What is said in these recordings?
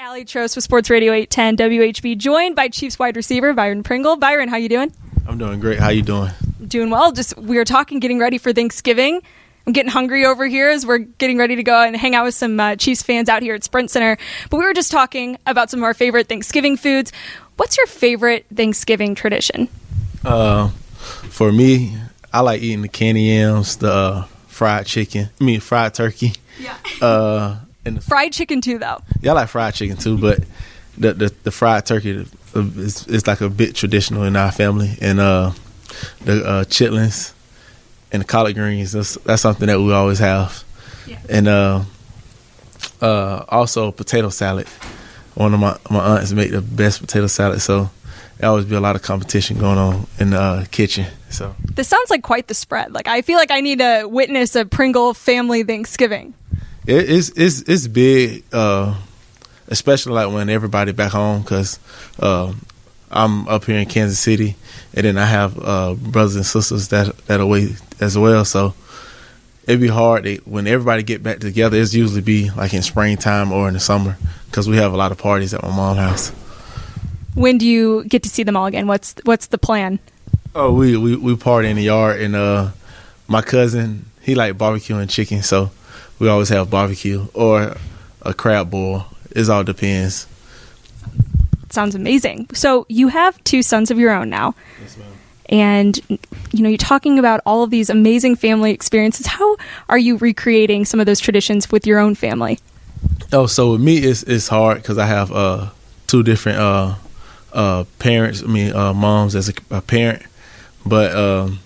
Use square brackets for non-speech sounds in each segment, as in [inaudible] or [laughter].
Aly Trost with Sports Radio 810 WHB, joined by Chiefs wide receiver Byron Pringle. Byron, how you doing? I'm doing great. How you doing? Doing well. Just we were talking, getting ready for Thanksgiving. I'm getting hungry over here as we're getting ready to go and hang out with some uh, Chiefs fans out here at Sprint Center. But we were just talking about some of our favorite Thanksgiving foods. What's your favorite Thanksgiving tradition? Uh, for me, I like eating the candy yams, the uh, fried chicken. I mean, fried turkey. Yeah. And the, Fried chicken too, though. yeah, I like fried chicken too, but the the, the fried turkey is, is like a bit traditional in our family, and uh, the uh, chitlins and the collard greens. That's that's something that we always have, Yeah. and uh, uh, also potato salad. One of my my aunts make the best potato salad, so there always be a lot of competition going on in the uh, kitchen. So. This sounds like quite the spread. Like I feel like I need to witness a Pringle family Thanksgiving. It, it's it's it's big, uh, especially like when everybody back home because uh, I'm up here in Kansas City, and then I have uh, brothers and sisters that that away as well. So it'd be hard to, when everybody get back together. It's usually be like in springtime or in the summer because we have a lot of parties at my mom's house. When do you get to see them all again? What's what's the plan? Oh, we we we party in the yard, and uh, my cousin he like barbecuing chicken, so we always have barbecue or a crab boil. It all depends. Sounds amazing. So you have two sons of your own now. Yes, ma'am. and you know you're talking about all of these amazing family experiences how are you recreating some of those traditions with your own family Oh, so with me, it's it's hard because I have uh two different uh uh parents. I mean, uh moms as a, a parent, but um,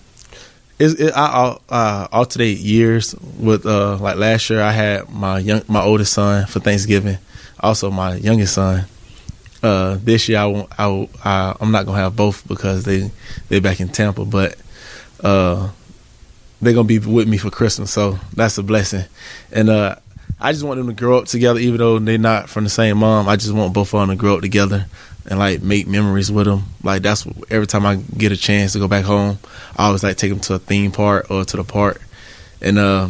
it's it, I, uh, alternate years with uh like last year I had my young my oldest son for Thanksgiving, also my youngest son. Uh, this year I won't. I, I I'm not gonna have both because they they back in Tampa, but uh they're gonna be with me for Christmas, so that's a blessing. And uh, I just want them to grow up together, even though they're not from the same mom. I just want both of them to grow up together and like make memories with them. Like that's every time I get a chance to go back home, I always like take them to a theme park or to the park. And uh,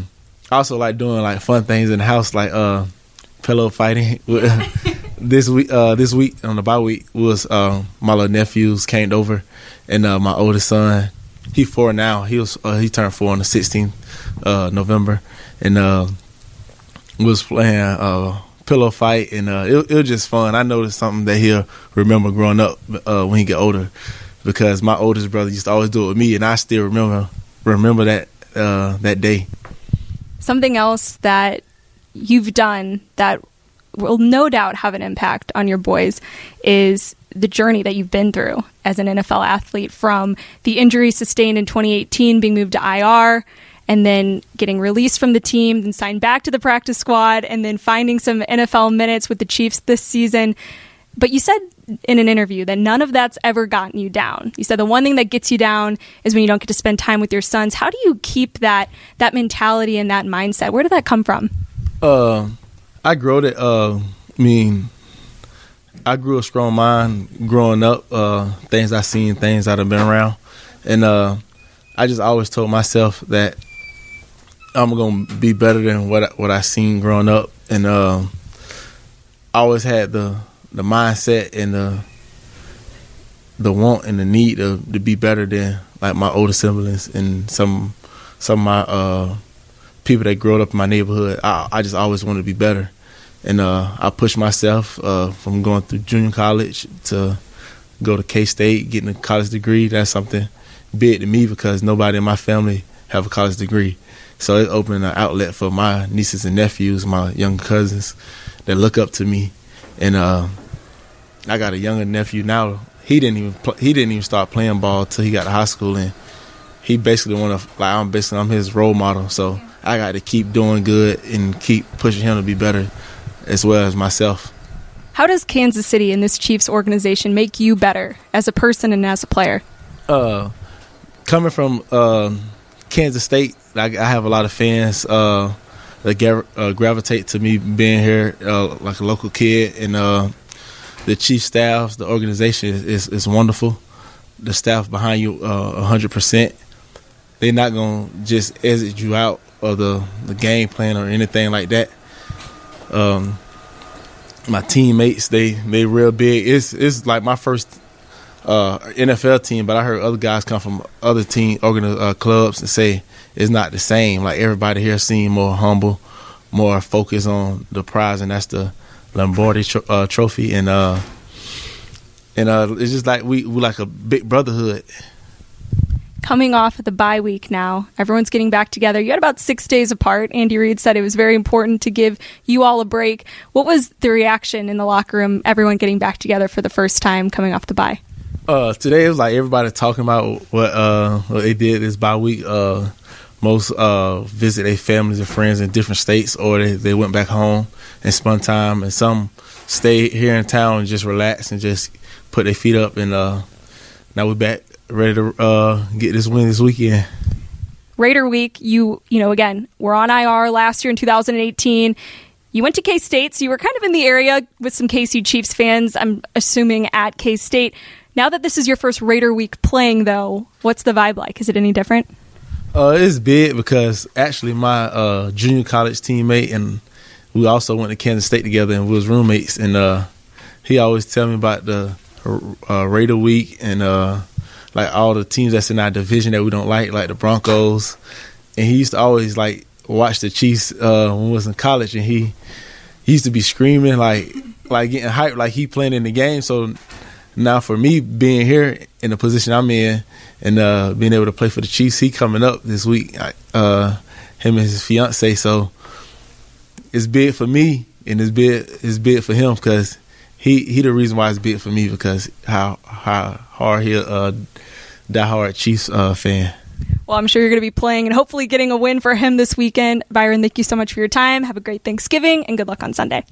I also like doing like fun things in the house, like uh, pillow fighting. [laughs] [laughs] this week, uh, this week on the bye week was uh, my little nephews came over, and uh, my oldest son, he four now. He was uh, he turned four on the 16th uh, November, and uh, was playing uh, pillow fight, and uh, it, it was just fun. I noticed something that he'll remember growing up uh, when he get older, because my oldest brother used to always do it with me, and I still remember remember that uh, that day. something else that you've done that will no doubt have an impact on your boys is the journey that you've been through as an NFL athlete from the injury sustained in 2018 being moved to IR and then getting released from the team then signed back to the practice squad and then finding some NFL minutes with the Chiefs this season but you said in an interview that none of that's ever gotten you down. You said the one thing that gets you down is when you don't get to spend time with your sons. How do you keep that that mentality and that mindset? Where did that come from? Uh, I grew it. Uh, I mean, I grew a strong mind growing up. Uh, things I seen, things I've been around, and uh, I just always told myself that I'm gonna be better than what I, what I seen growing up, and uh, I always had the the mindset and the the want and the need to, to be better than like my older siblings and some some of my uh, people that grew up in my neighborhood. I, I just always wanted to be better, and uh, I pushed myself uh, from going through junior college to go to K State, getting a college degree. That's something big to me because nobody in my family have a college degree. So it opened an outlet for my nieces and nephews, my young cousins that look up to me, and uh, I got a younger nephew now. He didn't even pl- he didn't even start playing ball till he got to high school, and he basically want to like I'm basically I'm his role model. So I got to keep doing good and keep pushing him to be better, as well as myself. How does Kansas City and this Chiefs organization make you better as a person and as a player? uh, coming from uh, Kansas State, I, I have a lot of fans uh, that gav- uh, gravitate to me being here, uh, like a local kid, and uh, the chief staff, the organization is, is, is wonderful. The staff behind you, uh, hundred percent. They're not gonna just exit you out of the the game plan or anything like that. Um, my teammates they they real big. It's it's like my first uh, NFL team, but I heard other guys come from other team organ uh, clubs and say it's not the same. Like everybody here seem more humble, more focused on the prize, and that's the Lombardi uh, trophy. And uh, and uh, it's just like we we like a big brotherhood. Coming off the bye week now, everyone's getting back together. You had about six days apart. Andy Reid said it was very important to give you all a break. What was the reaction in the locker room? Everyone getting back together for the first time coming off the bye. Uh, today it was like everybody talking about what uh what they did this bye week. Uh, most uh visit their families and friends in different states, or they, they went back home and spent time, and some stayed here in town and just relax and just put their feet up. And uh, now we're back ready to uh get this win this weekend. Raider Week, you you know again, we're on IR last year in 2018. You went to K State, so you were kind of in the area with some KC Chiefs fans. I'm assuming at K State. Now that this is your first Raider week playing, though, what's the vibe like? Is it any different? Uh, it's big because actually my uh, junior college teammate and we also went to Kansas State together and we was roommates. And uh, he always tell me about the uh, Raider week and uh, like all the teams that's in our division that we don't like, like the Broncos. And he used to always like watch the Chiefs uh, when we was in college, and he he used to be screaming like like getting hyped, like he playing in the game. So now for me being here in the position I'm in and uh, being able to play for the Chiefs, he coming up this week. Uh, him and his fiance, so it's big for me and it's big it's big for him because he he the reason why it's big for me because how how hard he uh die hard Chiefs uh, fan. Well, I'm sure you're going to be playing and hopefully getting a win for him this weekend. Byron, thank you so much for your time. Have a great Thanksgiving and good luck on Sunday.